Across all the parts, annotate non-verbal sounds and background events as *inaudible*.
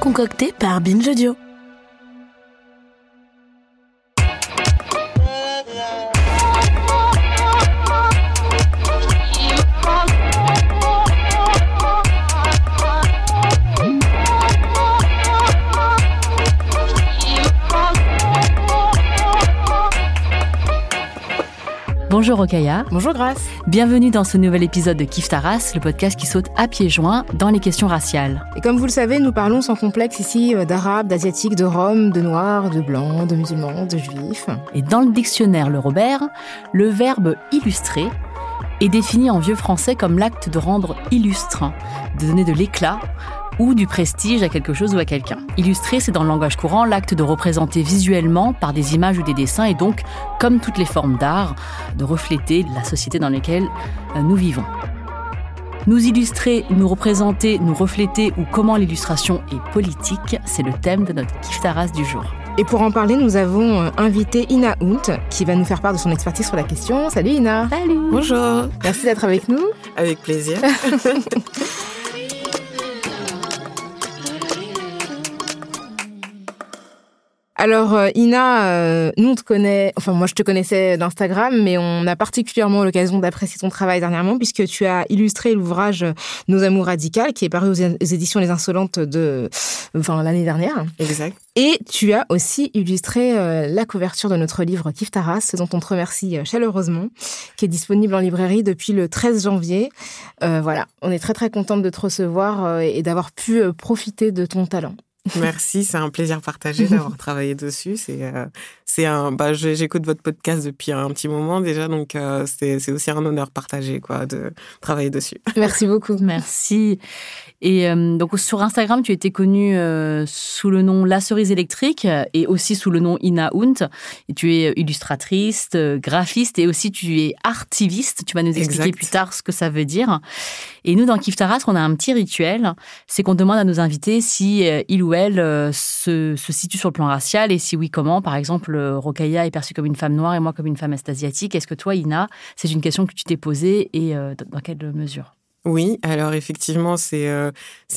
concocté par Binge Audio. Bonjour Rokaya. Bonjour Grace. Bienvenue dans ce nouvel épisode de Kif Taras, le podcast qui saute à pieds joints dans les questions raciales. Et comme vous le savez, nous parlons sans complexe ici euh, d'arabes, d'asiatiques, de roms, de noirs, de blancs, de musulmans, de juifs. Et dans le dictionnaire Le Robert, le verbe illustrer est défini en vieux français comme l'acte de rendre illustre, de donner de l'éclat ou du prestige à quelque chose ou à quelqu'un. Illustrer, c'est dans le langage courant l'acte de représenter visuellement par des images ou des dessins et donc, comme toutes les formes d'art, de refléter la société dans laquelle euh, nous vivons. Nous illustrer, nous représenter, nous refléter ou comment l'illustration est politique, c'est le thème de notre Kiftaras du jour. Et pour en parler, nous avons euh, invité Ina Hunt, qui va nous faire part de son expertise sur la question. Salut Ina Salut Bonjour Merci d'être avec nous. Avec plaisir. *laughs* Alors euh, Ina, euh, nous on te connaît, enfin moi je te connaissais d'Instagram, mais on a particulièrement l'occasion d'apprécier ton travail dernièrement puisque tu as illustré l'ouvrage Nos amours radicales qui est paru aux éditions Les Insolentes de, enfin l'année dernière. Exact. Et tu as aussi illustré euh, la couverture de notre livre Kif Taras, dont on te remercie chaleureusement, qui est disponible en librairie depuis le 13 janvier. voilà, on est très très contente de te recevoir et d'avoir pu profiter de ton talent. Merci, c'est un plaisir partagé d'avoir *laughs* travaillé dessus. C'est euh, c'est un bah j'écoute votre podcast depuis un petit moment déjà donc euh, c'est aussi un honneur partagé quoi de travailler dessus. Merci *laughs* beaucoup. Merci. Et euh, donc sur Instagram, tu étais connue sous le nom La Cerise électrique et aussi sous le nom Ina Hunt. Et tu es illustratrice, graphiste et aussi tu es artiviste. Tu vas nous expliquer plus tard ce que ça veut dire. Et nous dans Kiftaras, on a un petit rituel, c'est qu'on demande à nos invités si ils ou elle euh, se, situe sur le plan racial et si oui, comment? Par exemple, euh, Rokaya est perçue comme une femme noire et moi comme une femme est-asiatique. Est-ce que toi, Ina, c'est une question que tu t'es posée et euh, dans quelle mesure? Oui, alors effectivement, c'est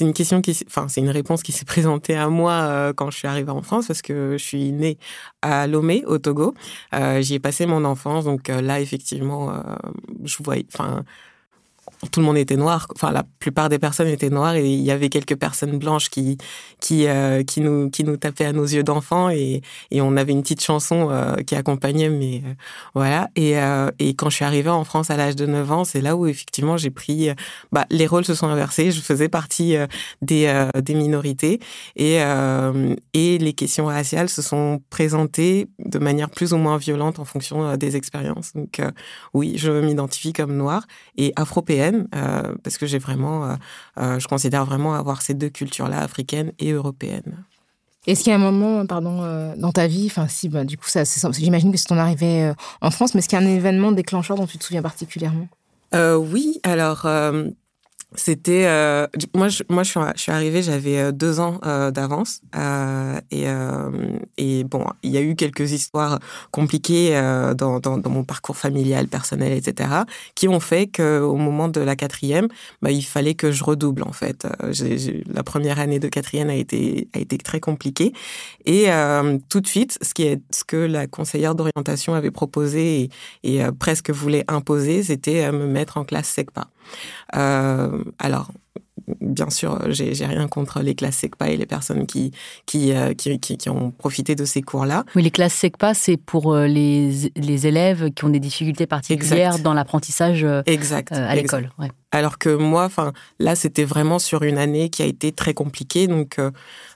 une question qui, enfin, c'est une réponse qui s'est présentée à moi quand je suis arrivée en France parce que je suis née à Lomé, au Togo. J'y ai passé mon enfance, donc là, effectivement, je voyais, enfin, tout le monde était noir. Enfin, la plupart des personnes étaient noires et il y avait quelques personnes blanches qui qui euh, qui nous qui nous tapaient à nos yeux d'enfants et et on avait une petite chanson euh, qui accompagnait. Mais euh, voilà. Et et quand je suis arrivée en France à l'âge de 9 ans, c'est là où effectivement j'ai pris. bah, les rôles se sont inversés. Je faisais partie des des minorités et et les questions raciales se sont présentées de manière plus ou moins violente en fonction des expériences. Donc oui, je m'identifie comme noire et afropéenne euh, parce que j'ai vraiment, euh, euh, je considère vraiment avoir ces deux cultures-là, africaines et européennes. Est-ce qu'il y a un moment, pardon, dans ta vie, enfin si, bah, du coup, ça, j'imagine que c'est ton arrivée en France, mais est-ce qu'il y a un événement déclencheur dont tu te souviens particulièrement? Oui, alors c'était euh, moi je, moi je suis arrivée j'avais euh, deux ans euh, d'avance euh, et euh, et bon il y a eu quelques histoires compliquées euh, dans, dans, dans mon parcours familial personnel etc qui ont fait que au moment de la quatrième bah il fallait que je redouble en fait. J'ai, la première année de quatrième a été a été très compliquée et tout de suite ce qui est ce que la conseillère d'orientation avait proposé et, et presque voulait imposer c'était me mettre en classe SECPA alors, bien sûr, j'ai rien contre les classes SECPA et les personnes qui, euh, qui, qui, qui, ont profité de ces cours-là. Oui, les classes SECPA, c'est pour euh, les, les élèves qui ont des difficultés particulières dans l'apprentissage exact. à l'école. Ouais. Alors que moi, enfin, là, c'était vraiment sur une année qui a été très compliquée, donc euh,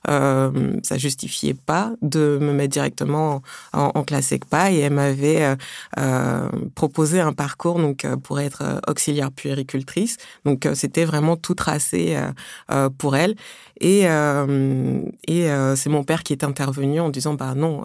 euh ça justifiait pas de me mettre directement en, classe ECPA. Et elle m'avait euh, euh proposé un parcours donc euh, pour être auxiliaire puéricultrice. Donc c'était vraiment tout tracé pour elle. Et et c'est mon père qui est intervenu en disant bah non,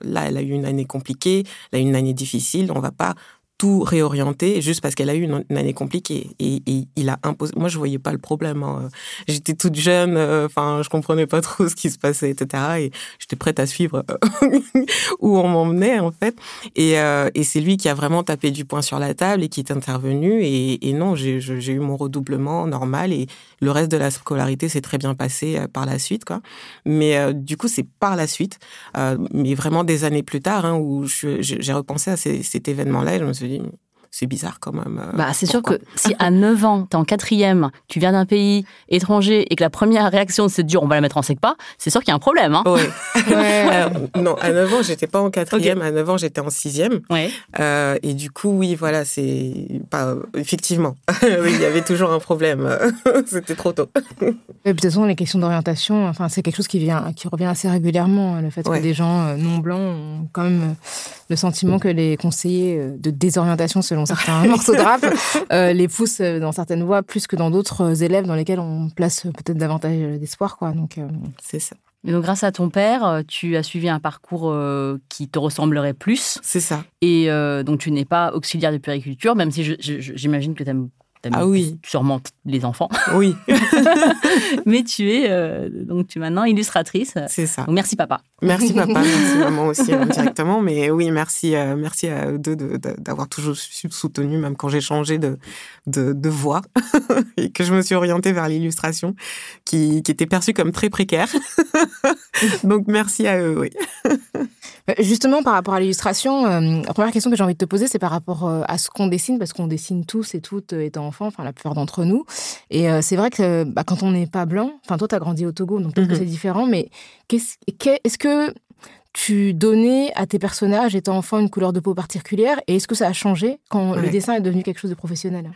là, elle a eu une année compliquée, elle a eu une année difficile, on va pas tout réorienté juste parce qu'elle a eu une, année compliquée et, il a imposé. Moi, je voyais pas le problème. Hein. J'étais toute jeune, euh, enfin, je comprenais pas *laughs* trop ce qui se passait, etc. Et j'étais prête à suivre euh, *laughs* où on m'emmenait en fait. Et, euh, et c'est lui qui a vraiment tapé du poing sur la table et qui est intervenu. Et, non, j'ai eu mon redoublement normal et le reste de la scolarité s'est très bien passé par la suite, quoi. Mais du coup, c'est par la suite, mais vraiment des années plus tard, hein, où j'ai repensé à cet événement-là se dit, c'est bizarre quand même. Euh, bah, c'est sûr que si à 9 ans, tu es en quatrième, tu viens d'un pays étranger et que la première réaction c'est de dire on va la mettre en pas, c'est sûr qu'il y a un problème. Hein oui. *laughs* non, à 9 ans, j'étais pas en quatrième, à 9 ans, j'étais en sixième. Ouais. Euh, et du coup, oui, voilà, c'est. Pas... Effectivement, *laughs* il y avait toujours un problème. *laughs* C'était trop tôt. Et de toute façon, les questions d'orientation, enfin, c'est quelque chose qui, vient, qui revient assez régulièrement. Le fait que des gens euh, non blancs ont quand même le sentiment que les conseillers de désorientation selon certains *laughs* morceaux de rap, euh, les poussent dans certaines voies plus que dans d'autres élèves dans lesquels on place peut-être davantage d'espoir. Quoi. Donc, euh, c'est ça. Donc, grâce à ton père, tu as suivi un parcours euh, qui te ressemblerait plus. C'est ça. Et donc, tu n'es pas auxiliaire de périculture, même si j'imagine que tu aimes ah oui. Sûrement les enfants. *laughs* Oui. *laughs* Mais tu es euh, donc tu es maintenant illustratrice. C'est ça. Donc merci papa. Merci papa, *laughs* merci maman aussi directement. Mais oui, merci, euh, merci à eux deux d'avoir toujours soutenu, même quand j'ai changé de, de, voie et que je me suis orientée vers l'illustration, qui, qui était perçue comme très précaire. donc merci à eux, oui. Euh, justement, par rapport à l'illustration, la première question que j'ai envie de te poser, c'est par rapport à ce qu'on dessine, parce qu'on dessine tous et toutes étant enfants, enfin la plupart d'entre nous. Et c'est vrai que bah, quand on n'est pas blanc, enfin toi, tu as grandi au Togo, donc peut-être que mmh c'est différent, mais est-ce que tu donnais à tes personnages étant enfant une couleur de peau particulière? Et est-ce que ça a changé quand le dessin est devenu quelque chose de professionnel?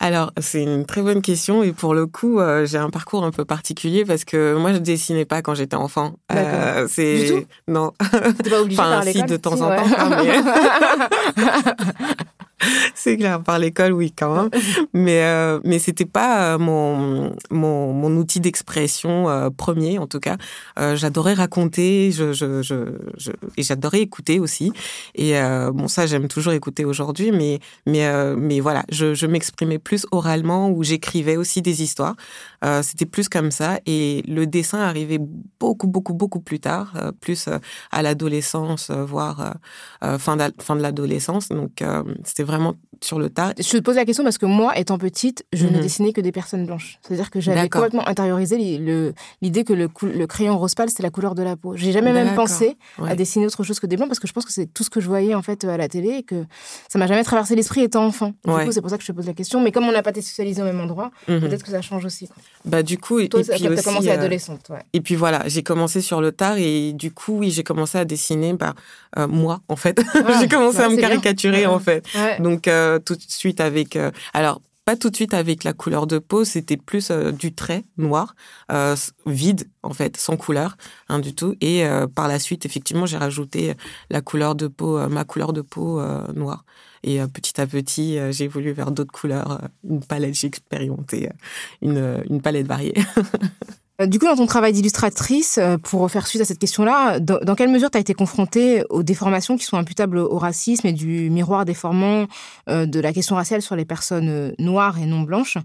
Alors, c'est une très bonne question et pour le coup, euh, j'ai un parcours un peu particulier parce que moi, je dessinais pas quand j'étais enfant. Euh, c'est du tout? non. Pas obligé enfin, si de temps en temps. mais... *laughs* *laughs* c'est clair, par l'école, oui, quand même. *laughs* mais euh, mais c'était pas euh, mon, mon, mon outil d'expression euh, premier, en tout cas. Euh, j'adorais raconter, je, je, je, je et j'adorais écouter aussi. Et euh, bon, ça, j'aime toujours écouter aujourd'hui, mais mais mais voilà, je, je m'exprimais plus oralement ou j'écrivais aussi des histoires. C'était plus comme ça. Et le dessin arrivait beaucoup, beaucoup, beaucoup plus tard, plus à l'adolescence, voire fin, fin de l'adolescence. Donc, c'était vraiment sur le tard. Je te pose la question parce que moi, étant petite, je ne mhm. dessinais que des personnes blanches. C'est-à-dire que j'avais complètement intériorisé l'idée que le, le, crayon rose pâle, c'était la couleur de la peau. J'ai jamais même pensé à dessiner autre chose que des blancs parce que je pense que c'est tout ce que je voyais en fait à la télé et que ça m'a jamais traversé l'esprit étant enfant. Du coup, c'est pour ça que je te pose la question. Mais comme on n'a pas été socialisé au même endroit, mhm. peut-être que ça change aussi. Bah du coup, et, Toi, et puis aussi, commencé euh. Et puis voilà, j'ai commencé sur le tard et du coup, oui, j'ai commencé à dessiner bah, euh, moi en fait. *laughs* j'ai commencé à me caricaturer en fait. Donc euh, tout de suite avec. Euh, alors, pas tout de suite avec la couleur de peau, c'était plus euh, du trait noir, vide en fait, sans couleur, hein, du tout. Et par la suite, effectivement, j'ai rajouté la couleur de peau, ma couleur de peau noire. Et petit à petit, j'ai évolué vers d'autres couleurs, une palette, j'ai expérimenté une, une palette variée. *laughs* Euh, du coup, dans ton travail d'illustratrice, euh, pour faire suite à cette question-là, dans, quelle mesure tu as été confrontée aux déformations qui sont imputables au racisme et du miroir déformant euh, de la question raciale sur les personnes noires et non blanches?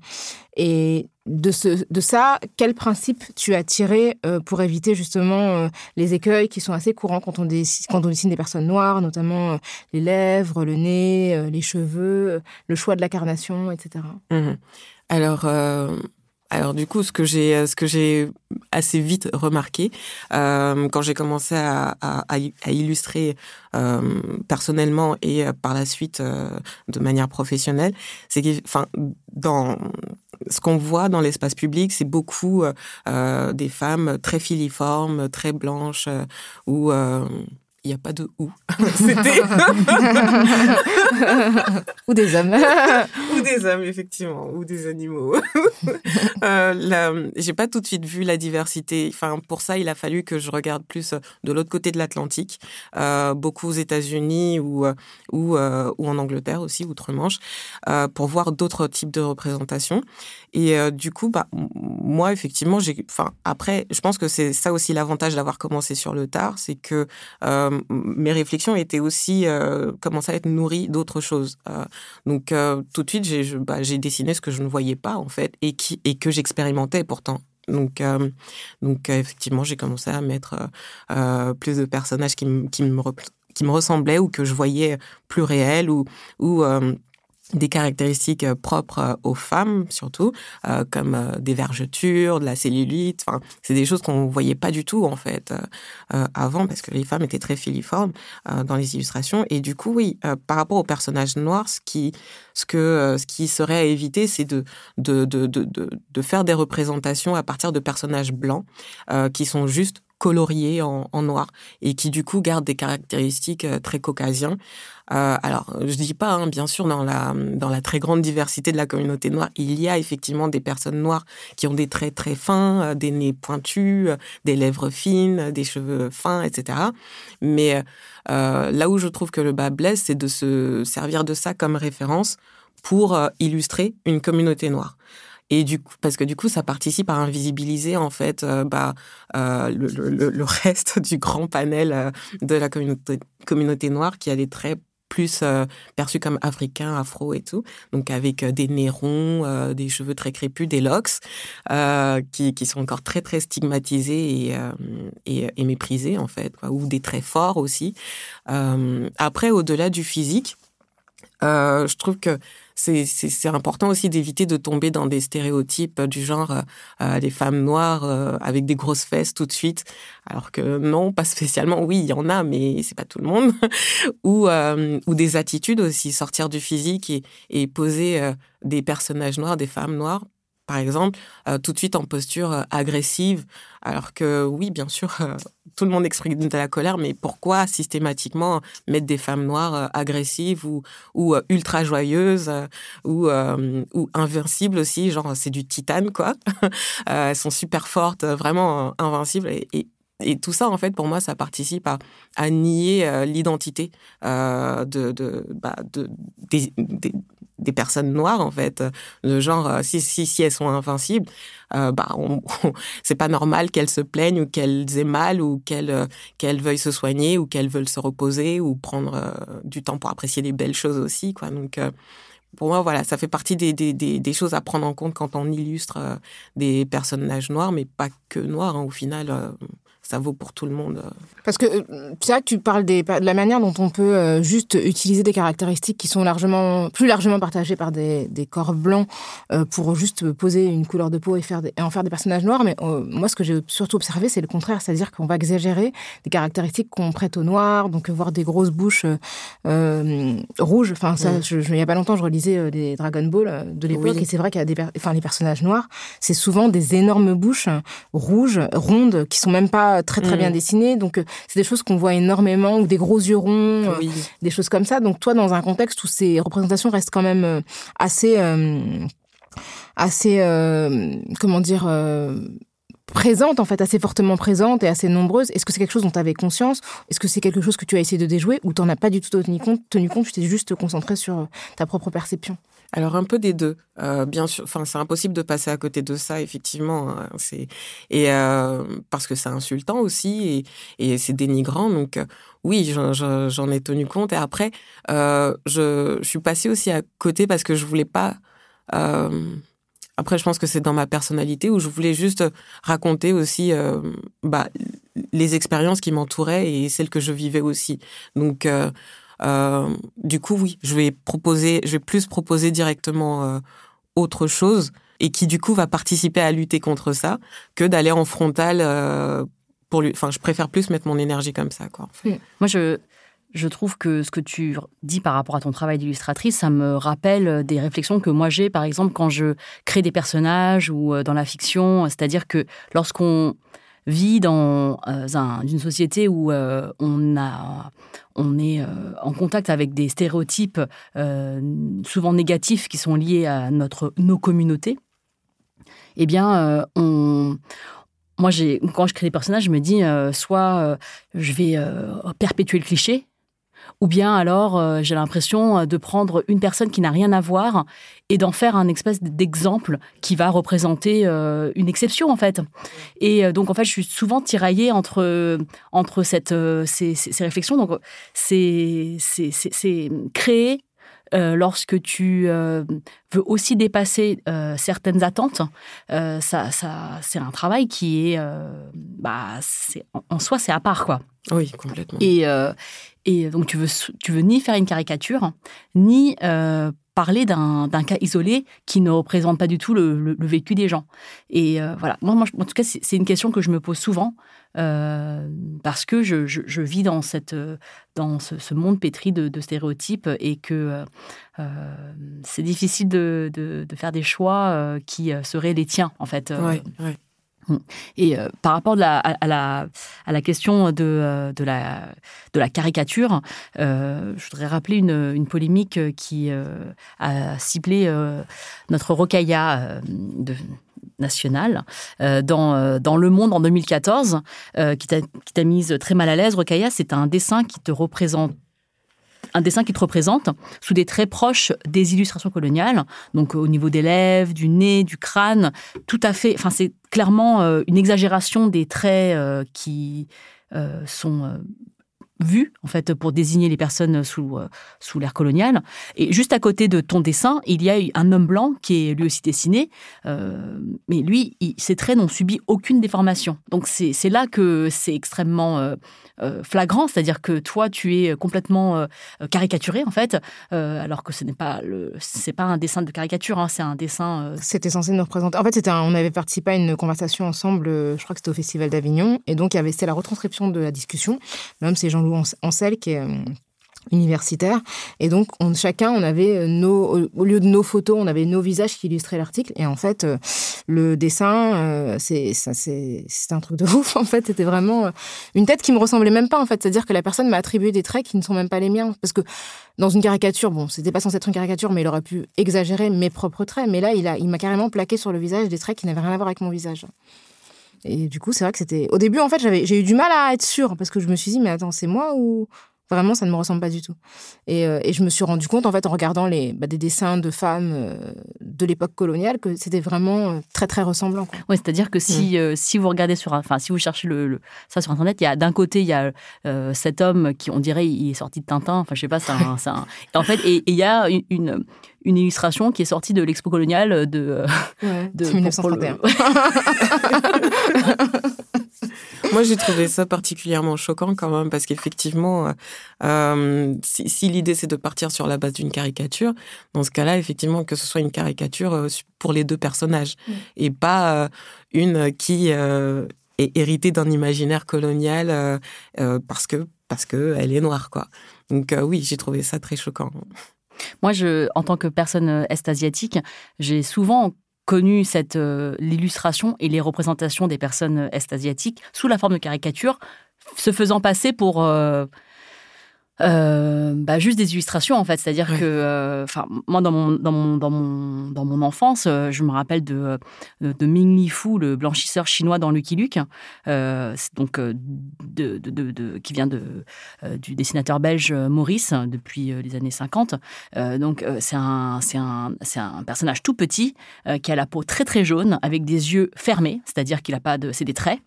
Et de, ce, de ça, quel principe tu as tiré pour éviter justement les écueils qui sont assez courants quand on, dessine, des personnes noires, notamment les lèvres, le nez, les cheveux, le choix de la carnation, etc. Mmh Alors, alors du coup, ce que j'ai, ce que j'ai assez vite remarqué euh, quand j'ai commencé à, illustrer euh, personnellement et euh, par la suite euh, de manière professionnelle, c'est que, enfin, dans ce qu'on voit dans l'espace public, c'est beaucoup euh, des femmes très filiformes, très blanches, ou il n'y a pas de ou. *laughs* C'était. ou des hommes. *laughs* ou des hommes, effectivement, ou des animaux. *laughs* euh, J'ai pas tout de suite vu la diversité. Enfin, pour ça, il a fallu que je regarde plus de l'autre côté de l'Atlantique, euh, beaucoup aux États-Unis ou, ou, euh, ou en Angleterre aussi, outre-Manche, euh, pour voir d'autres types de représentations. Et euh, du coup, bah, moi, effectivement, j'ai. Enfin, après, je pense que c'est ça aussi l'avantage d'avoir commencé sur le tard, c'est que mes réflexions étaient aussi commencé à être nourries d'autres choses. donc tout de suite, j'ai bah, dessiné ce que je ne voyais pas en fait et, que j'expérimentais pourtant. Donc, effectivement, j'ai commencé à mettre plus de personnages qui, me, ressemblaient ou que je voyais plus réels ou des caractéristiques euh, propres euh, aux femmes surtout, euh, comme des vergetures, de la cellulite. Enfin, c'est des choses qu'on voyait pas du tout en fait avant parce que les femmes étaient très filiformes dans les illustrations. Et du coup, oui, par rapport aux personnages noirs, ce qui, ce que, ce qui serait à éviter, c'est de de, de, de, de, faire des représentations à partir de personnages blancs qui sont juste coloriés en, noir et qui du coup gardent des caractéristiques très caucasiens. Euh, alors, je dis pas, hein, bien sûr, dans la, dans la très grande diversité de la communauté noire, il y a effectivement des personnes noires qui ont des traits très fins, euh, des nez pointus, euh, des lèvres fines, des cheveux fins, etc. Mais là où je trouve que le bas blesse, c'est de se servir de ça comme référence pour illustrer une communauté noire. Et du coup, parce que du coup, ça participe à invisibiliser en fait bah, le, le, reste *laughs* du grand panel de la communauté, noire qui a des traits plus euh, perçus comme africains, afro et tout, donc avec euh, des nez ronds, euh, des cheveux très crépus, des locks, qui, sont encore très très stigmatisés et, et, méprisés en fait, ou des traits forts aussi. après, au-delà du physique, je trouve que c'est important aussi d'éviter de tomber dans des stéréotypes du genre euh, euh des femmes noires euh, avec des grosses fesses tout de suite, alors que non, pas spécialement. Oui, il y en a, mais c'est pas tout le monde. *laughs* ou euh, ou des attitudes aussi, sortir du physique et poser des personnages noirs, des femmes noires par exemple, euh, tout de suite en posture euh, agressive, alors que oui, bien sûr, euh, tout le monde exprime de la colère, mais pourquoi systématiquement mettre des femmes noires agressives ou, ou ultra joyeuses ou, ou invincibles aussi, genre c'est du titane, quoi. *laughs* elles sont super fortes, vraiment invincibles. Et, et, tout ça, en fait, pour moi, ça participe à, nier l'identité de, de, bah, de, des, des personnes noires en fait le genre euh, si si si elles sont invincibles euh, bah *laughs* c'est pas normal qu'elles se plaignent ou qu'elles aient mal ou qu'elles euh, qu'elles veuillent se soigner ou qu'elles veulent se reposer ou prendre du temps pour apprécier les belles choses aussi quoi donc pour moi, voilà, ça fait partie des, des, des, choses à prendre en compte quand on illustre des personnages noirs, mais pas que noirs. Hein, au final, ça vaut pour tout le monde. Euh. Parce que euh, c'est vrai que tu parles des, de la manière dont on peut euh, juste utiliser des caractéristiques qui sont largement, plus largement partagées par des, des corps blancs pour juste poser une couleur de peau et, faire et en faire des personnages noirs. Mais moi, ce que j'ai surtout observé, c'est le contraire, c'est-à-dire qu'on va exagérer des caractéristiques qu'on prête au noir, donc voir des grosses bouches rouges. Enfin, ça, il n'y a pas longtemps, je relisais les Dragon Ball de l'époque et c'est vrai qu'il y a des, enfin, les personnages noirs, c'est souvent des énormes bouches rouges, rondes, qui sont même pas très très bien mm. dessiné. Donc euh, c'est des choses qu'on voit énormément, ou des gros yeux ronds, euh, des choses comme ça. Donc toi, dans un contexte où ces représentations restent quand même euh, assez, assez, comment dire présentes, en fait, assez fortement présentes et assez nombreuses. Est-ce que c'est quelque chose dont tu avais conscience? Est-ce que c'est quelque chose que tu as essayé de déjouer ou tu n'en as pas du tout tenu compte, tenu compte? Tu t'es juste concentré sur ta propre perception? Alors un peu des deux, euh, bien sûr. Enfin, c'est impossible de passer à côté de ça, effectivement. Hein, c'est et euh, parce que c'est insultant aussi et, et c'est dénigrant. Donc euh, oui, j'en ai tenu compte. Et après, euh, je, je, suis passée aussi à côté parce que je voulais pas. Euh, après, je pense que c'est dans ma personnalité où je voulais juste raconter aussi bah, les expériences qui m'entouraient et celles que je vivais aussi. Donc euh, du coup, oui, je vais proposer, je vais plus proposer directement euh, autre chose et qui du coup va participer à lutter contre ça que d'aller en frontal euh, pour lui. Enfin, je préfère plus mettre mon énergie comme ça, quoi. Moi, je je trouve que ce que tu dis par rapport à ton travail d'illustratrice, ça me rappelle des réflexions que moi j'ai, par exemple, quand je crée des personnages ou dans la fiction. C'est-à-dire que lorsqu'on vit dans euh, une société où euh, on, a, on est euh, en contact avec des stéréotypes souvent négatifs qui sont liés à notre, nos communautés, eh bien, on, moi, quand je crée des personnages, je me dis soit je vais perpétuer le cliché, ou bien alors j'ai l'impression de prendre une personne qui n'a rien à voir et d'en faire un espèce d'exemple qui va représenter une exception en fait. Et donc en fait, je suis souvent tiraillée entre entre cette ces, ces réflexions. Donc c'est créer euh, lorsque tu euh, veux aussi dépasser euh, certaines attentes, ça, ça c'est un travail qui est, bah, c'est en, soi, c'est à part, quoi. Oui, complètement. Et, et donc, tu veux, tu veux ni faire une caricature, ni parler d'un cas isolé qui ne représente pas du tout le, vécu des gens. Et voilà, moi, en tout cas, c'est une question que je me pose souvent. Euh, parce que je, vis dans, cette, dans ce, monde pétri de, stéréotypes et que euh, c'est difficile de, faire des choix euh, qui seraient les tiens, en fait. Et par rapport à, la, question de, de, la, caricature, je voudrais rappeler une, polémique qui a ciblé notre Rocailla de, nationale euh, dans, euh, Le Monde en 2014, euh, qui t'a mise très mal à l'aise. Rokaya, c'est un dessin qui te représente un dessin qui te représente sous des traits proches des illustrations coloniales, donc au niveau des lèvres, du nez, du crâne, tout à fait. Enfin, c'est clairement une exagération des traits qui sont vu en fait pour désigner les personnes sous euh, sous l'ère coloniale. Et juste à côté de ton dessin, il y a un homme blanc qui est lui aussi dessiné, euh, mais lui, ses traits n'ont subi aucune déformation. Donc c'est là que c'est extrêmement euh, flagrant, c'est-à-dire que toi, tu es complètement caricaturé en fait, alors que ce n'est pas pas un dessin de caricature, hein, c'est un dessin. C'était censé nous représenter. En fait, c'était on avait participé à une conversation ensemble, je crois que c'était au Festival d'Avignon, et donc il y avait c'était la retranscription de la discussion. Même c'est Jean en qui est euh, universitaire. Et donc, on, chacun, on avait euh, au lieu de nos photos, on avait nos visages qui illustraient l'article. Et en fait, euh, le dessin, c'est, c'est, un truc de ouf. En fait, c'était vraiment une tête qui me ressemblait même pas. En fait, c'est-à-dire que la personne m'a attribué des traits qui ne sont même pas les miens. Parce que dans une caricature, bon, c'était pas censé être une caricature, mais il aurait pu exagérer mes propres traits. Mais là, il il m'a carrément plaqué sur le visage des traits qui n'avaient rien à voir avec mon visage. Et du coup, c'est vrai que c'était. Au début, en fait, j'avais, j'ai eu du mal à être sûre parce que je me suis dit, mais attends, c'est moi ou Vraiment, ça ne me ressemble pas du tout. Et, euh, et je me suis rendu compte, en fait, en regardant les, bah, des dessins de femmes euh, de l'époque coloniale, que c'était vraiment euh, très, très ressemblant. Oui, c'est-à-dire que si, mm. si vous regardez sur, enfin, si vous cherchez le, ça sur Internet, il y a d'un côté, il y a cet homme qui, on dirait, il est sorti de Tintin. Enfin, je sais pas, c'est un, un... En fait, et il y a une, une, illustration qui est sortie de l'expo coloniale de, de 1931. *laughs* *laughs* Moi, j'ai trouvé ça particulièrement choquant quand même parce qu'effectivement, euh, euh si, si l'idée c'est de partir sur la base d'une caricature, dans ce cas-là, effectivement, que ce soit une caricature euh, pour les deux personnages mm. et pas euh, une qui est héritée d'un imaginaire colonial parce que parce que elle est noire, quoi. Donc oui, j'ai trouvé ça très choquant. Moi, je, en tant que personne est-asiatique, j'ai souvent connu cette euh, l'illustration et les représentations des personnes est-asiatiques sous la forme de caricature, se faisant passer pour euh, bah, juste des illustrations en fait. C'est-à-dire que, euh, enfin, moi dans mon dans mon dans mon dans mon enfance, euh, je me rappelle de de Ming Li Fu, le blanchisseur chinois dans Lucky Luke, donc de, de, de, qui vient de du dessinateur belge Maurice depuis les années 50. donc c'est un c'est un c'est un personnage tout petit qui a la peau très très jaune avec des yeux fermés, c'est-à-dire qu'il a pas de c'est des traits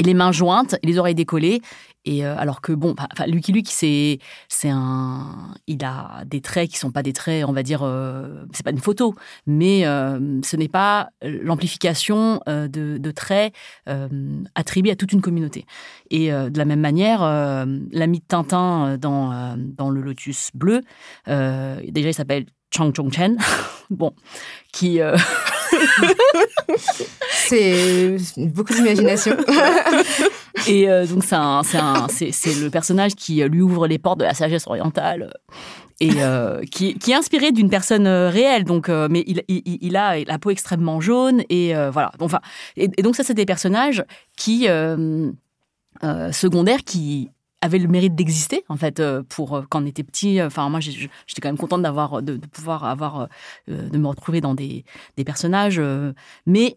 les mains jointes, les oreilles décollées. Et euh, alors que bon, enfin, Lucky Luke, c'est c'est un, il a des traits qui sont pas des traits, on va dire, euh, c'est pas une photo, mais euh, ce n'est pas l'amplification de, de, traits attribués à toute une communauté. Et de la même manière, l'ami de Tintin dans dans le Lotus bleu, déjà il s'appelle Chang Chong Chen, *laughs* bon, qui *laughs* c'est beaucoup d'imagination. *laughs* Et euh, donc, c'est le personnage qui lui ouvre les portes de la sagesse orientale et euh, qui, qui, est inspiré d'une personne euh, réelle. Donc, mais il, il, a la peau extrêmement jaune et voilà. Enfin, et, donc ça, c'est des personnages qui secondaires qui avait le mérite d'exister en fait euh, pour euh, quand on était petit euh, enfin moi j'étais quand même contente d'avoir de, pouvoir avoir de me retrouver dans des, des personnages mais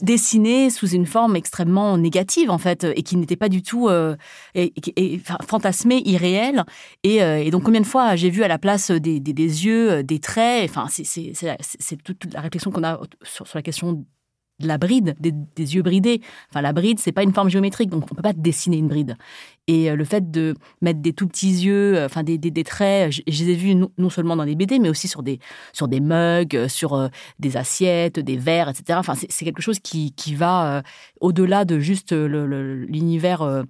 dessiné sous une forme extrêmement négative en fait et qui n'était pas du tout euh, et, fantasmé irréel et, euh, et, donc combien de fois j'ai vu à la place des, des, yeux des traits enfin c'est toute, la réflexion qu'on a sur, la question de la bride, des, yeux bridés. Enfin, la bride, c'est pas une forme géométrique, donc on peut pas dessiner une bride. Et euh, le fait de mettre des tout petits yeux, euh, enfin des, traits, je, les ai vus non, seulement dans des BD, mais aussi sur des, sur des mugs, euh, sur des assiettes, des verres, etc. Enfin, c'est quelque chose qui, qui va au-delà de juste l'univers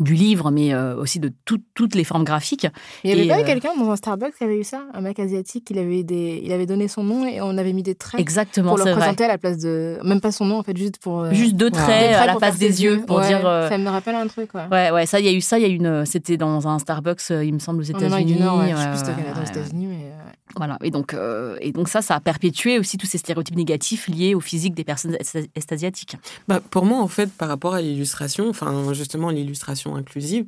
du livre, mais euh, aussi de toutes les formes graphiques. Il n'y avait pas eu euh, quelqu'un dans un Starbucks qui avait eu ça, un mec asiatique, il avait, des, il avait donné son nom et on avait mis des traits Exactement, pour le présenter à la place de... Même pas son nom, en fait, juste pour... Euh, juste deux traits, à la place des yeux, pour dire... Ça me rappelle un truc, ouais. Ouais, ouais, ça, il y a eu ça, il y a une... C'était dans un Starbucks, il me semble, aux États-Unis. du Nord, ouais, je sais plus Canada, aux États-Unis, mais... Voilà, et donc, et donc ça, ça a perpétué aussi tous ces stéréotypes négatifs liés au physique des personnes est-asiatiques. Bah, pour moi, en fait, par rapport à l'illustration, enfin, justement, l'illustration inclusive,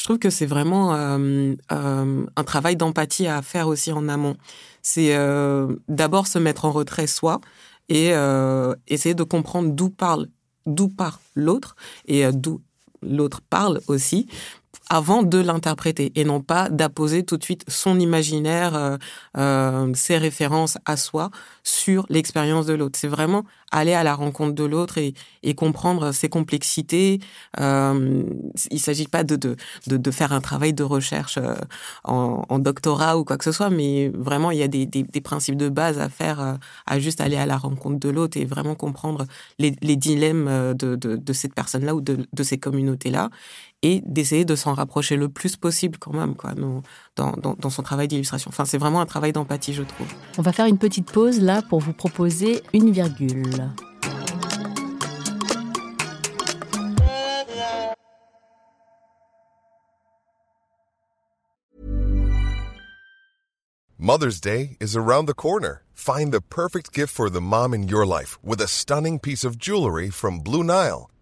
je trouve que c'est vraiment euh, euh, un travail d'empathie à faire aussi en amont. C'est euh, d'abord se mettre en retrait soi et essayer de comprendre d'où parle, d'où part l'autre et d'où l'autre parle aussi avant de l'interpréter et non pas d'apposer tout de suite son imaginaire, euh, euh, ses références à soi sur l'expérience de l'autre. C'est vraiment aller à la rencontre de l'autre et, et, comprendre ses complexités. Euh, il ne s'agit pas de, de, de, faire un travail de recherche euh, en, en, doctorat ou quoi que ce soit, mais vraiment il y a des, des, des principes de base à faire, euh, à juste aller à la rencontre de l'autre et vraiment comprendre les, les dilemmes de, de, cette personne-là ou de, de ces communautés-là et d'essayer de s'en rapprocher le plus possible quand même quoi, dans, dans, dans son travail d'illustration. Enfin, c'est vraiment un travail d'empathie, je trouve. On va faire une petite pause là pour vous proposer une virgule. Mother's Day is around the corner. Find the perfect gift for the mom in your life with a stunning piece of jewelry from Blue Nile.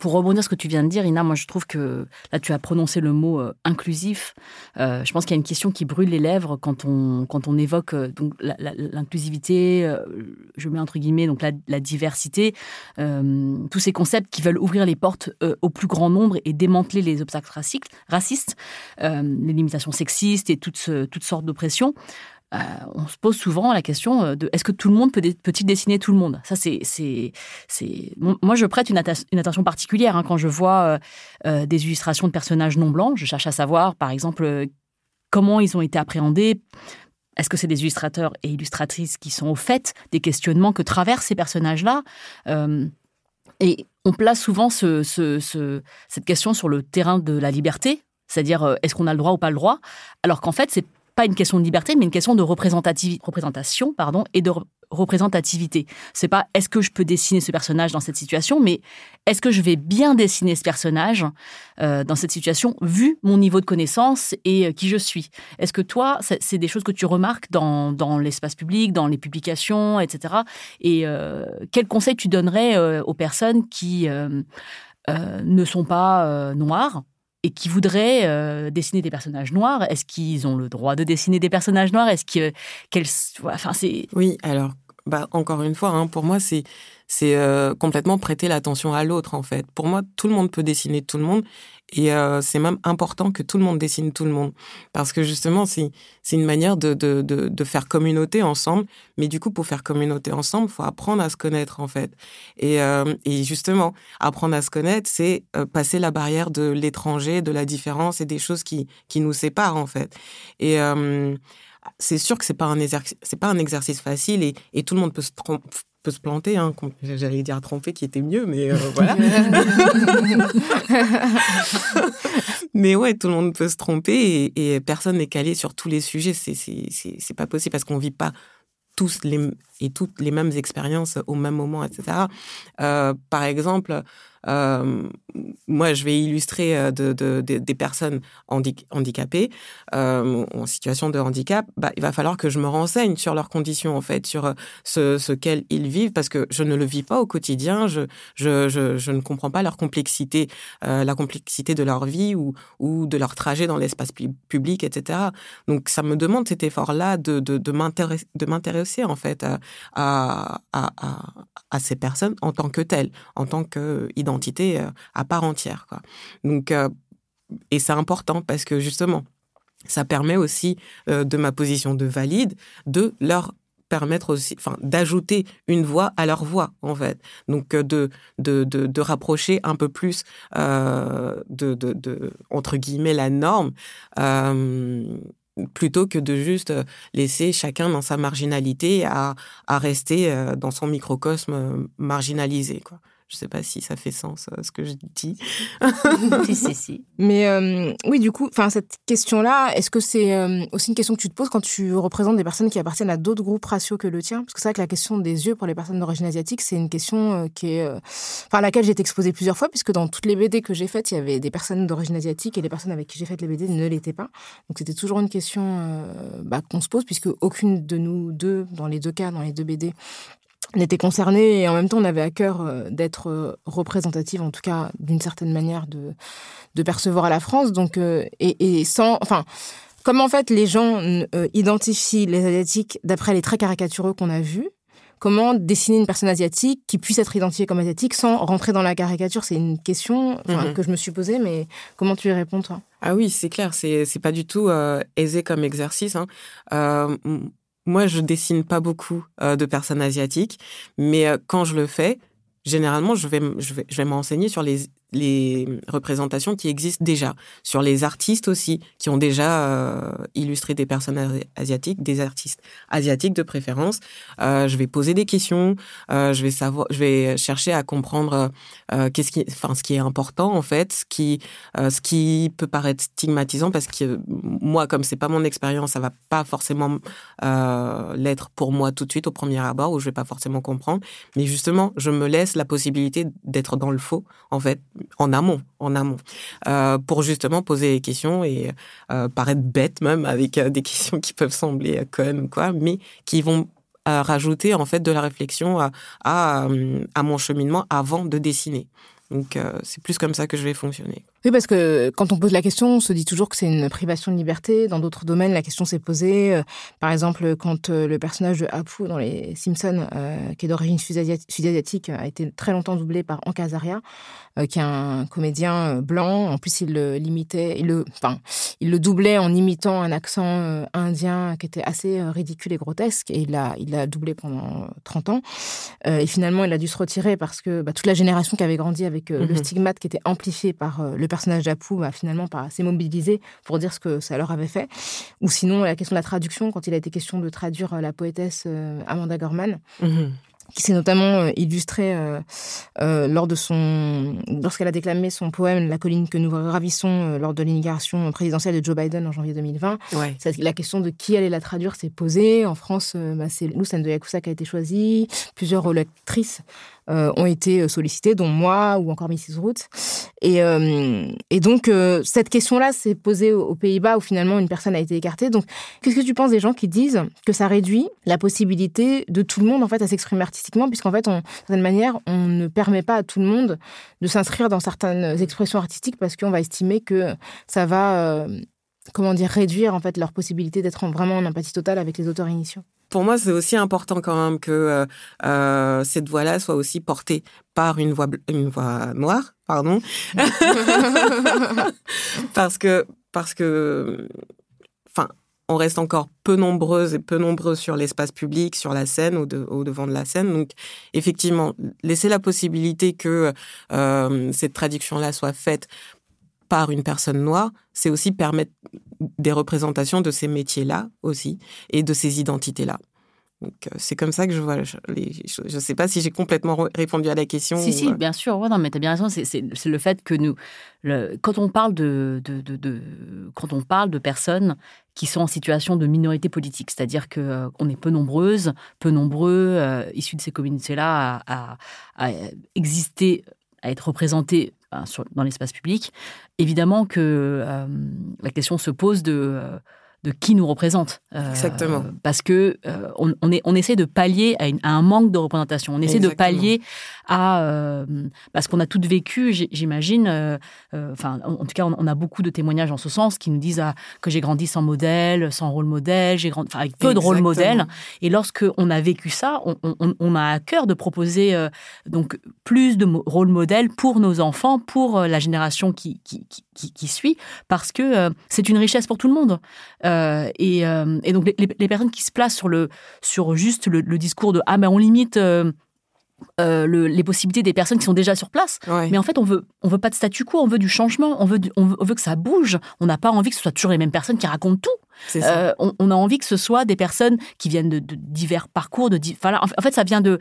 pour rebondir sur ce que tu viens de dire, Ina, moi je trouve que là tu as prononcé le mot euh, inclusif. Euh, je pense qu'il y a une question qui brûle les lèvres quand on, quand on évoque euh, donc l'inclusivité, je mets entre guillemets donc la, diversité, tous ces concepts qui veulent ouvrir les portes au plus grand nombre et démanteler les obstacles racistes, les limitations sexistes et toutes, toutes sortes d'oppressions. Euh, on se pose souvent la question euh, de est-ce que tout le monde peut peut-il dessiner tout le monde? Ça, c'est, c'est, c'est. Moi, je prête une, attention particulière hein, quand je vois euh, des illustrations de personnages non blancs. Je cherche à savoir, par exemple, comment ils ont été appréhendés. Est-ce que c'est des illustrateurs et illustratrices qui sont au fait des questionnements que traversent ces personnages-là? Et on place souvent ce, cette question sur le terrain de la liberté, c'est-à-dire est-ce qu'on a le droit ou pas le droit, alors qu'en fait, c'est pas une question de liberté, mais une question de représentation pardon, et de représentativité. C'est pas est-ce que je peux dessiner ce personnage dans cette situation, mais est-ce que je vais bien dessiner ce personnage euh, dans cette situation vu mon niveau de connaissance et euh, qui je suis? Est-ce que toi, c'est des choses que tu remarques dans, dans l'espace public, dans les publications, etc. Et euh, quels conseils tu donnerais aux personnes qui ne sont pas noires et qui voudraient euh, dessiner des personnages noirs, est-ce qu'ils ont le droit de dessiner des personnages noirs? Est-ce que enfin c'est oui alors bah encore une fois hein, pour moi c'est c'est euh, complètement prêter l'attention à l'autre en fait. Pour moi tout le monde peut dessiner tout le monde et euh, c'est même important que tout le monde dessine tout le monde. Parce que justement, c'est, une manière de, de, de, de, faire communauté ensemble. Mais du coup, pour faire communauté ensemble, faut apprendre à se connaître, en fait. Et, euh, et justement, apprendre à se connaître, c'est euh, passer la barrière de l'étranger, de la différence et des choses qui, qui nous séparent, en fait. Et c'est sûr que c'est pas un exercice, c'est pas un exercice facile et, et tout le monde peut se tromper, peut se planter, hein, j'allais dire tromper qui était mieux, mais euh, *laughs* voilà. mais ouais, tout le monde peut se tromper et, personne n'est calé sur tous les sujets. C'est pas possible parce qu'on vit pas tous les, et toutes les mêmes expériences au même moment, etc. Euh, par exemple, moi, je vais illustrer de, des personnes handicapées en situation de handicap, bah, il va falloir que je me renseigne sur leurs conditions, en fait, sur ce, ce qu'elles ils vivent, parce que je ne le vis pas au quotidien, je, ne comprends pas leur complexité, la complexité de leur vie ou, de leur trajet dans l'espace public, etc. Donc, ça me demande cet effort-là de, de m'intéresser, en fait, à, à, ces personnes en tant que telles, en tant qu'identité euh, à part entière. Donc, euh, et c'est important parce que justement, ça permet aussi euh, de ma position de valide de leur permettre aussi, enfin, d'ajouter une voix à leur voix, en fait. Donc, de, de, de, de rapprocher un peu plus de, de, entre guillemets, la norme plutôt que de juste euh, laisser chacun dans sa marginalité à, rester euh, dans son microcosme euh, marginalisé. Je ne sais pas si ça fait sens euh, ce que je dis. si, si, *laughs* si. Mais euh, oui, du coup, cette question-là, est-ce que c'est euh, aussi une question que tu te poses quand tu représentes des personnes qui appartiennent à d'autres groupes raciaux que le tien? Parce que c'est vrai que la question des yeux pour les personnes d'origine asiatique, c'est une question qui est, enfin, à laquelle j'ai été exposée plusieurs fois, puisque dans toutes les BD que j'ai faites, il y avait des personnes d'origine asiatique et les personnes avec qui j'ai fait les BD ne l'étaient pas. Donc c'était toujours une question bah, qu'on se pose, puisque aucune de nous deux, dans les deux cas, dans les deux BD, on était concernés et en même temps on avait à cœur euh, d'être euh, représentative, en tout cas d'une certaine manière de, de percevoir à la France. Donc, euh, et, et sans, enfin, comme en fait les gens identifient les asiatiques d'après les traits caricatureux qu'on a vus, comment dessiner une personne asiatique qui puisse être identifiée comme asiatique sans rentrer dans la caricature? C'est une question mm-hmm. que je me suis posée, mais comment tu y réponds toi? Ah oui, c'est clair, c'est c'est pas du tout aisé comme exercice. Hein. Moi, je dessine pas beaucoup euh, de personnes asiatiques, mais euh, quand je le fais, généralement, je vais, je vais, je vais m'enseigner sur les, les représentations qui existent déjà, sur les artistes aussi, qui ont déjà euh, illustré des personnes asiatiques, des artistes asiatiques de préférence. Euh, je vais poser des questions, euh, je vais savoir, je vais chercher à comprendre qu'est-ce qui, ce qui est important en fait, ce qui, ce qui peut paraître stigmatisant parce que moi, comme c'est pas mon expérience, ça va pas forcément l'être pour moi tout de suite au premier abord où je vais pas forcément comprendre. Mais justement, je me laisse la possibilité d'être dans le faux en fait en amont, en amont, euh, pour justement poser des questions et euh, paraître bête même avec euh, des *laughs* questions qui peuvent sembler connes quoi, mais qui vont rajouter en fait de la réflexion à, à, à mon cheminement avant de dessiner. Donc c'est plus comme ça que je vais fonctionner. Oui, parce que quand on pose la question, on se dit toujours que c'est une privation de liberté. Dans d'autres domaines, la question s'est posée. Euh, par exemple, quand euh, le personnage de Apu dans les Simpsons, euh, qui est d'origine sud-asiatique, a été très longtemps doublé par Hank Azaria, qui est un comédien blanc. En plus, il le limitait, il le, enfin, il le doublait en imitant un accent indien qui était assez ridicule et grotesque. Et il l'a, il l'a doublé pendant 30 ans. et finalement, il a dû se retirer parce que bah, toute la génération qui avait grandi avec le mhm. stigmate qui était amplifié par le personnage d'Apu a finalement pas assez mobilisé pour dire ce que ça leur avait fait. Ou sinon, la question de la traduction, quand il a été question de traduire euh, la poétesse euh, Amanda Gorman. Mhm. qui s'est notamment euh, illustrée lors de son lorsqu'elle a déclamé son poème La colline que nous ravissons lors de l'inauguration présidentielle de Joe Biden en janvier 2020. La question de qui allait la traduire s'est posée. En France, bah, c'est Lucène de Yakusa qui a été choisie. Plusieurs lectrices euh, ont été euh, sollicités, dont moi ou encore Mrs. Root. Et, euh, et donc, cette question-là s'est posée aux, Pays-Bas où finalement une personne a été écartée. Donc, qu'est-ce que tu penses des gens qui disent que ça réduit la possibilité de tout le monde en fait à s'exprimer artistiquement, puisqu'en fait, d'une certaine manière, on ne permet pas à tout le monde de s'inscrire dans certaines expressions artistiques parce qu'on va estimer que ça va comment dire, réduire en fait leur possibilité d'être vraiment en empathie totale avec les auteurs initiaux? Pour moi, c'est aussi important quand même que euh, euh, cette voix-là soit aussi portée par une voix, noire, pardon, *laughs* parce que parce que, enfin, on reste encore peu nombreuses et peu nombreux sur l'espace public, sur la scène, au, au, devant de la scène. Donc, effectivement, laisser la possibilité que euh, cette traduction-là soit faite par une personne noire, c'est aussi permettre des représentations de ces métiers-là aussi et de ces identités-là. Donc euh, c'est comme ça que je vois. Je ne sais pas si j'ai complètement répondu à la question. Si, si, euh. bien sûr. Ouais, non, mais tu as bien raison. C'est le fait que nous, quand, on parle de, de, de, quand on parle de personnes qui sont en situation de minorité politique, c'est-à-dire qu'on euh, on est peu nombreuses, peu nombreux, issus de ces communautés-là, à, à, exister à être représentés dans l'espace public, évidemment que la question se pose de de qui nous représente. Euh, Exactement. Parce que euh, on, est, on essaie de pallier à, un manque de représentation. On essaie de pallier à euh, parce qu'on a toutes vécu, j'imagine. Enfin, en, tout cas, on, a beaucoup de témoignages en ce sens qui nous disent ah, que j'ai grandi sans modèle, sans rôle modèle, j'ai grandi, avec peu de rôle modèle. Et lorsque on a vécu ça, on, a à cœur de proposer donc plus de rôle modèle pour nos enfants, pour la génération qui, qui, qui, qui suit, parce que c'est une richesse pour tout le monde. Euh, euh, et, donc les, personnes qui se placent sur le sur juste le, discours de ah mais on limite euh, les possibilités des personnes qui sont déjà sur place. Mais en fait, on veut, on veut pas de statu quo, on veut du changement, on veut, on veut, que ça bouge. On n'a pas envie que ce soit toujours les mêmes personnes qui racontent tout. on, a envie que ce soit des personnes qui viennent de, divers parcours. De, en fait, ça vient de,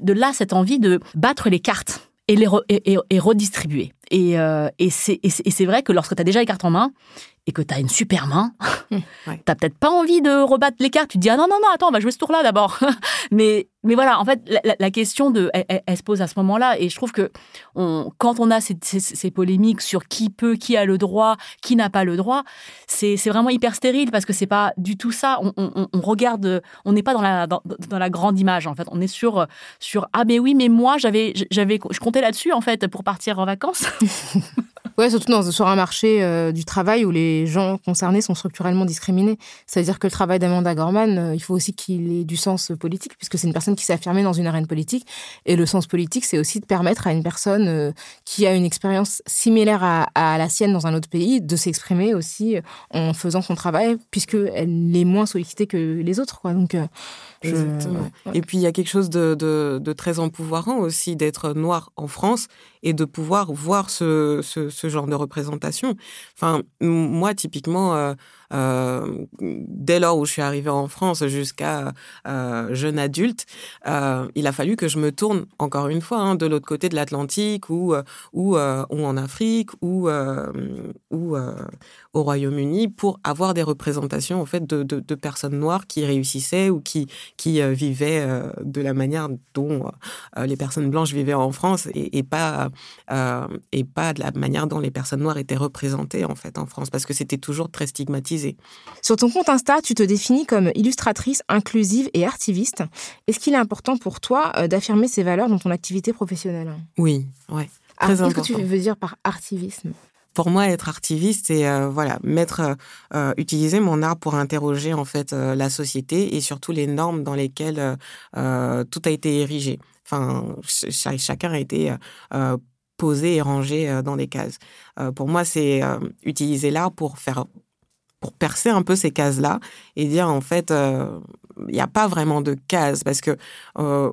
de là, cette envie de battre les cartes et les et, redistribuer. Et, et c'est vrai que lorsque tu as déjà les cartes en main et que tu as une super main, *laughs* tu n'as peut-être pas envie de rebattre les cartes. Tu te dis, ah non, non, non, attends, on va jouer ce tour-là d'abord. *laughs* mais, mais voilà, en fait, la, question de, elle, se pose à ce moment-là. Et je trouve que on, quand on a ces, ces, polémiques sur qui peut, qui a le droit, qui n'a pas le droit, c'est vraiment hyper stérile parce que c'est pas du tout ça. On, on, on regarde, on n'est pas dans la, dans, dans, la grande image, en fait. On est sur, sur ah, mais oui, mais moi, j'avais, j'avais, je comptais là-dessus, en fait, pour partir en vacances. *laughs* Ouais, surtout dans, sur un marché euh, du travail où les gens concernés sont structurellement discriminés. C'est-à-dire que le travail d'Amanda Gorman, euh, il faut aussi qu'il ait du sens politique, puisque c'est une personne qui s'est affirmée dans une arène politique. Et le sens politique, c'est aussi de permettre à une personne euh, qui a une expérience similaire à, la sienne dans un autre pays de s'exprimer aussi en faisant son travail, puisqu'elle est moins sollicitée que les autres. Donc, Exactement. Et puis il y a quelque chose de, de, de très empouvoirant aussi d'être noir en France et de pouvoir voir ce, ce, ce genre de représentation. Enfin, moi, typiquement, euh, euh, dès lors où je suis arrivée en France jusqu'à euh, jeune adulte, euh, il a fallu que je me tourne encore une fois hein, de l'autre côté de l'Atlantique ou, ou, ou en Afrique ou, ou au Royaume-Uni pour avoir des représentations en fait de, de, personnes noires qui réussissaient ou qui, qui vivaient de la manière dont les personnes blanches vivaient en France et, et pas, et pas de la manière dont les personnes noires étaient représentées en fait en France. Parce que c'était toujours très stigmatisé sur ton compte Insta, tu te définis comme illustratrice inclusive et artiviste. Est-ce qu'il est important pour toi euh, d'affirmer ces valeurs dans ton activité professionnelle? Oui, ouais. Ah, qu'est-ce que tu veux dire par artivisme? Pour moi, être artiviste, c'est euh, voilà mettre, euh, utiliser mon art pour interroger en fait la société et surtout les normes dans lesquelles tout a été érigé. Enfin, chacun a été posé et rangé dans des cases. pour moi, c'est utiliser l'art pour faire pour percer un peu ces cases-là et dire en fait, euh, il n'y a pas vraiment de cases parce que euh,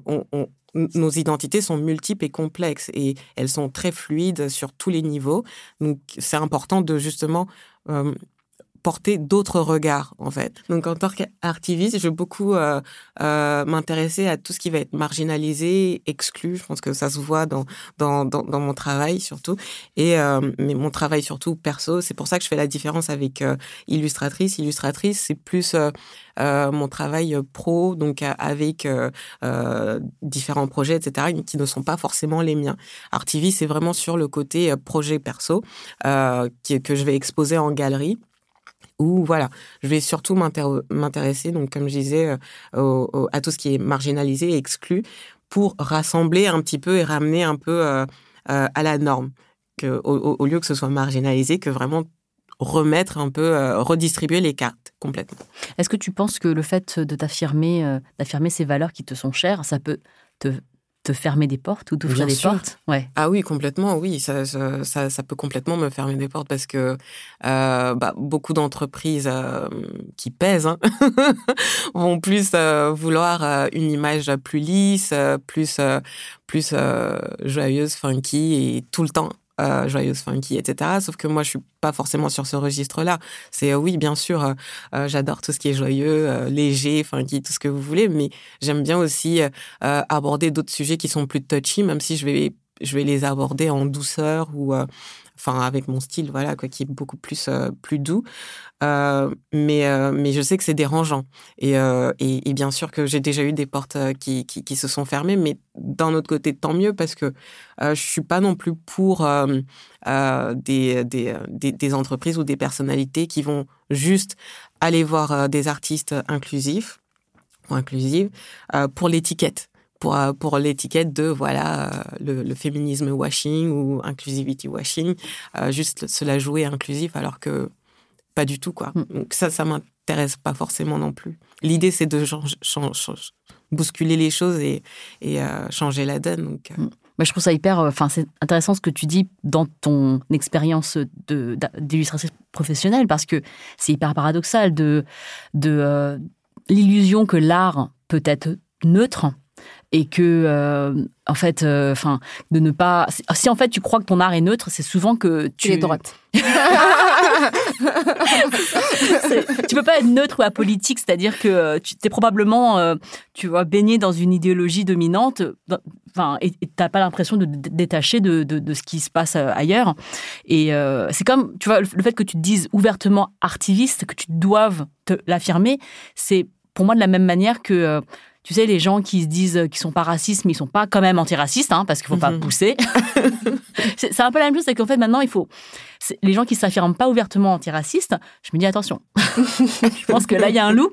nos identités sont multiples et complexes et elles sont très fluides sur tous les niveaux. Donc c'est important de justement euh, porter d'autres regards en fait. Donc en tant qu'artiviste, je veux beaucoup euh, euh, m'intéresser à tout ce qui va être marginalisé, exclu. Je pense que ça se voit dans dans, dans, mon travail surtout et euh, mais mon travail surtout perso. C'est pour ça que je fais la différence avec illustratrice. Illustratrice, c'est plus mon travail pro, donc avec différents projets, etc., qui ne sont pas forcément les miens. Artiviste, c'est vraiment sur le côté projet perso que je vais exposer en galerie ou voilà, je vais surtout m'intéresser, donc comme je disais, euh, à tout ce qui est marginalisé et exclu pour rassembler un petit peu et ramener un peu euh, euh, à la norme, que, au, lieu que ce soit marginalisé, que vraiment remettre un peu, redistribuer les cartes complètement. Est-ce que tu penses que le fait de t'affirmer, d'affirmer ces valeurs qui te sont chères, ça peut te te fermer des portes ou t'ouvrir des portes ouais. Ah oui, complètement, oui. Ça, ça, ça, peut complètement me fermer des portes parce que euh, bah, beaucoup d'entreprises euh, qui pèsent hein, *laughs* vont plus euh, vouloir une image plus lisse, plus, plus joyeuse, funky et tout le temps euh, joyeuse funky, etc. Sauf que moi, je suis pas forcément sur ce registre-là. C'est euh, oui, bien sûr, euh, euh, j'adore tout ce qui est joyeux, léger, funky, tout ce que vous voulez, mais j'aime bien aussi aborder d'autres sujets qui sont plus touchy, même si je vais je vais les aborder en douceur ou enfin avec mon style voilà qui est beaucoup plus plus doux. Euh, mais mais je sais que c'est dérangeant. Et, et, bien sûr que j'ai déjà eu des portes qui, qui, qui se sont fermées mais d'un autre côté tant mieux parce que je suis pas non plus pour des, des, des, des entreprises ou des personnalités qui vont juste aller voir des artistes inclusifs ou inclusives pour l'étiquette pour, euh, pour l'étiquette de voilà euh, le, le, féminisme washing ou inclusivity washing, euh, juste se la jouer inclusif alors que pas du tout quoi. Mm. Donc ça, ça m'intéresse pas forcément non plus. L'idée c'est de changer, bousculer les choses et, et changer la donne. Donc, mm. Mais je trouve ça hyper, enfin c'est intéressant ce que tu dis dans ton expérience d'illustratrice professionnelle parce que c'est hyper paradoxal de de l'illusion que l'art peut être neutre et que euh, en fait euh, enfin de ne pas si en fait tu crois que ton art est neutre c'est souvent que tu es droite. *laughs* Tu peux pas être neutre ou apolitique c'est-à-dire que euh, tu es probablement tu vois baigné dans une idéologie dominante enfin et t'as pas l'impression de te détacher de, de, de, ce qui se passe ailleurs. Et c'est comme tu vois le fait que tu te dises ouvertement artiviste que tu doives te l'affirmer c'est pour moi de la même manière que tu sais, les gens qui se disent qu'ils sont pas racistes, mais ils sont pas quand même antiracistes, hein, parce qu'il faut pas mhm. pousser. *laughs* c'est un peu la même chose, c'est qu'en fait, maintenant, il faut. Les gens qui s'affirment pas ouvertement antiracistes, je me dis attention. *laughs* je pense que là, il y a un loup.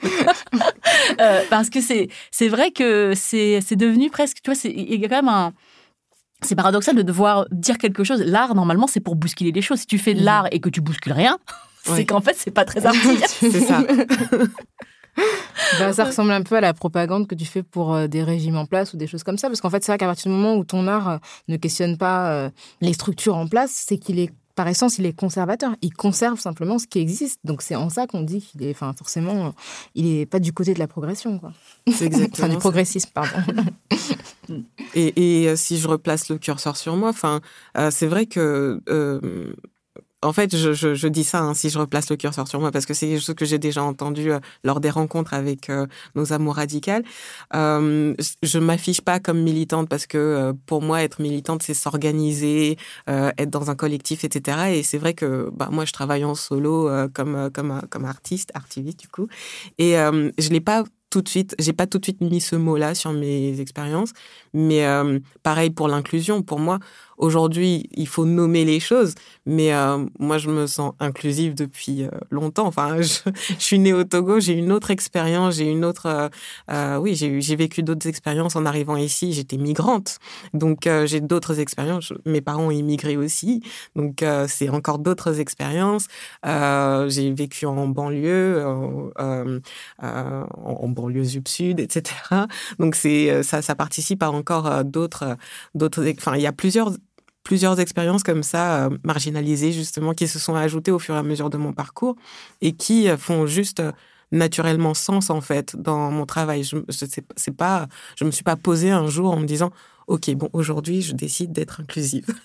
*laughs* euh, parce que c'est vrai que c'est devenu presque. Tu vois, il y a quand même un c'est paradoxal de devoir dire quelque chose. L'art, normalement, c'est pour bousculer les choses. Si tu fais de mhm. l'art et que tu bouscules rien, c'est qu'en fait, c'est pas très artistique. c'est ça. Bah, ça ressemble un peu à la propagande que tu fais pour euh, des régimes en place ou des choses comme ça. Parce qu'en fait, c'est vrai qu'à partir du moment où ton art euh, ne questionne pas euh, les structures en place, c'est qu'il est, par essence, il est conservateur. Il conserve simplement ce qui existe. Donc, c'est en ça qu'on dit qu'il est, enfin, forcément, il n'est pas du côté de la progression, quoi. C'est exactement. *laughs* enfin, du progressisme, pardon. et, et, si je replace le curseur sur moi, enfin, c'est vrai que en fait, je, je, je dis ça hein, si je replace le curseur sur moi, parce que c'est quelque chose que j'ai déjà entendu euh, lors des rencontres avec euh, nos amours radicales. Euh, je m'affiche pas comme militante parce que euh, pour moi, être militante, c'est s'organiser, être dans un collectif, etc. Et c'est vrai que bah, moi, je travaille en solo comme comme comme artiste, artiviste du coup, et je l'ai pas tout de suite, j'ai pas tout de suite mis ce mot-là sur mes expériences, mais pareil pour l'inclusion. Pour moi, Aujourd'hui, il faut nommer les choses, mais euh, moi, je me sens inclusive depuis euh, longtemps. Enfin, *laughs* je, suis née au Togo, j'ai une autre expérience, j'ai une autre, euh, euh oui, j'ai vécu d'autres expériences en arrivant ici. J'étais migrante, donc j'ai d'autres expériences. Mes parents ont immigré aussi, donc c'est encore d'autres expériences. j'ai vécu en banlieue, en, en banlieue sud, etc. Donc c'est ça, ça participe à encore d'autres, d'autres. Enfin, il y a plusieurs plusieurs expériences comme ça, euh, marginalisées justement, qui se sont ajoutées au fur et à mesure de mon parcours et qui euh, font juste euh, naturellement sens en fait dans mon travail. Je, je c'est pas, je me suis pas posée un jour en me disant ok, bon, aujourd'hui, je décide d'être inclusive. *laughs*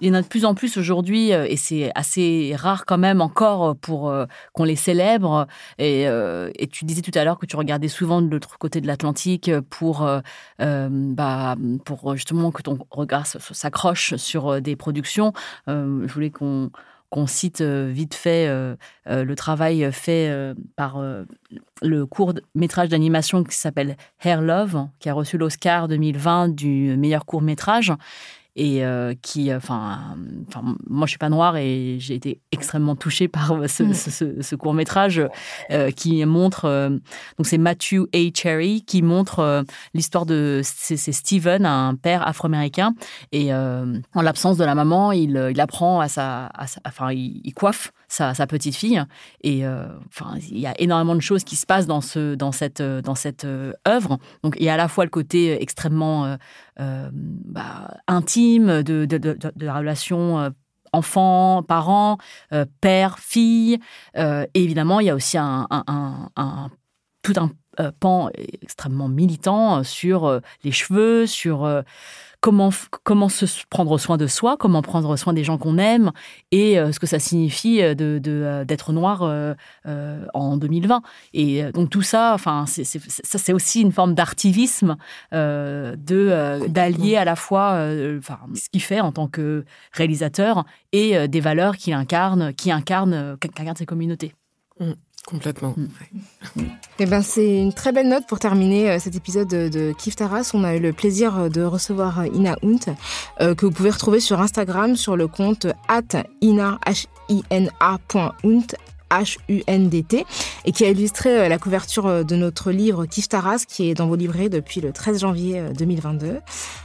Il y en a de plus en plus aujourd'hui, euh, et c'est assez rare quand même encore pour euh, qu'on les célèbre. Et, euh, et, tu disais tout à l'heure que tu regardais souvent de l'autre côté de l'Atlantique pour, bah, pour justement que ton regard s'accroche sur des productions. je voulais qu'on qu'on cite euh, vite fait euh, euh, le travail fait par le court métrage d'animation qui s'appelle Hair Love, qui a reçu l'Oscar 2020 du meilleur court métrage et euh, qui, euh, enfin, enfin, moi je suis pas noire et j'ai été extrêmement touchée par euh, ce, ce, ce court métrage qui montre, donc c'est Matthew A. Cherry qui montre l'histoire de, c'est Steven, un père afro-américain et en l'absence de la maman, il, il apprend à sa, à sa enfin, il, coiffe sa, petite fille et enfin, il y a énormément de choses qui se passent dans ce, dans cette, dans cette œuvre. Donc il y a à la fois le côté extrêmement euh, bah, intime de, de, la relation euh, enfant, parent, euh, père, fille. et évidemment, il y a aussi un, tout un pan extrêmement militant sur les cheveux, sur comment, comment se prendre soin de soi, comment prendre soin des gens qu'on aime et ce que ça signifie d'être de, d'être noir en 2020. Et donc tout ça, enfin, c'est, ça c'est aussi une forme d'artivisme de d'allier à la fois enfin, ce qu'il fait en tant que réalisateur et des valeurs qu'il incarne, qui incarne, qu'incarne ses communautés. Mmh. Complètement. Mm. Eh ben, c'est une très belle note pour terminer euh, cet épisode de, Kif Taras. On a eu le plaisir euh, de recevoir euh, Ina Hunt, que vous pouvez retrouver sur Instagram sur le compte at ina, h i n H-U-N-D-T, et qui a illustré la couverture de notre livre Kif Taras, qui est dans vos livrets depuis le 13 janvier 2022.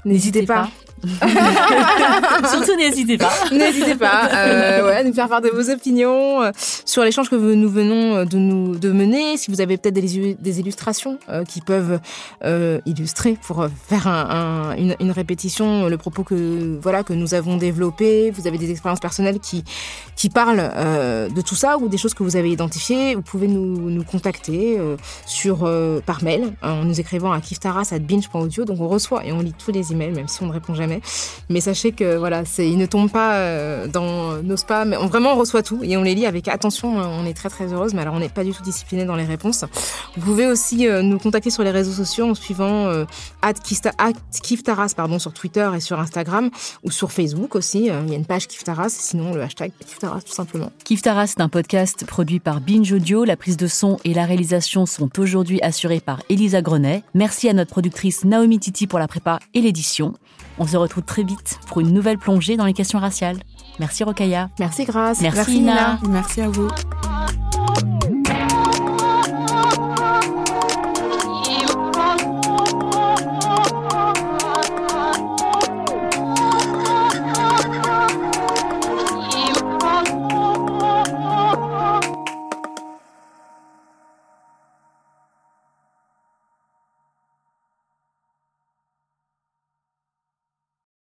N'hésitez pas, *laughs* Surtout n'hésitez pas. *laughs* n'hésitez pas euh, ouais, à nous faire part de vos opinions euh, sur l'échange que nous venons euh, de nous de mener. Si vous avez peut-être des, des, illustrations qui peuvent illustrer pour faire un, une, une, répétition le propos que voilà que nous avons développé. Vous avez des expériences personnelles qui qui parlent de tout ça ou des choses que vous avez identifiées. Vous pouvez nous, nous contacter sur par mail en nous écrivant à kiftaras@binge.audio. Donc on reçoit et on lit tous les emails même si on ne répond jamais mais sachez que voilà, c'est, ils ne tombent pas euh, dans nos spams. On vraiment on reçoit tout et on les lit avec attention. On est très très heureuse, mais alors on n'est pas du tout discipliné dans les réponses. Vous pouvez aussi euh, nous contacter sur les réseaux sociaux en suivant euh, @kiftaras sur Twitter et sur Instagram ou sur Facebook aussi. Il y a une page Kiftaras, sinon le hashtag Kiftaras tout simplement. Kiftaras est un podcast produit par Binge Audio. La prise de son et la réalisation sont aujourd'hui assurées par Elisa Grenet. Merci à notre productrice Naomi Titi pour la prépa et l'édition. On se retrouve très vite pour une nouvelle plongée dans les questions raciales. Merci Rokaya. Merci Grace. Merci, Merci Merci à vous.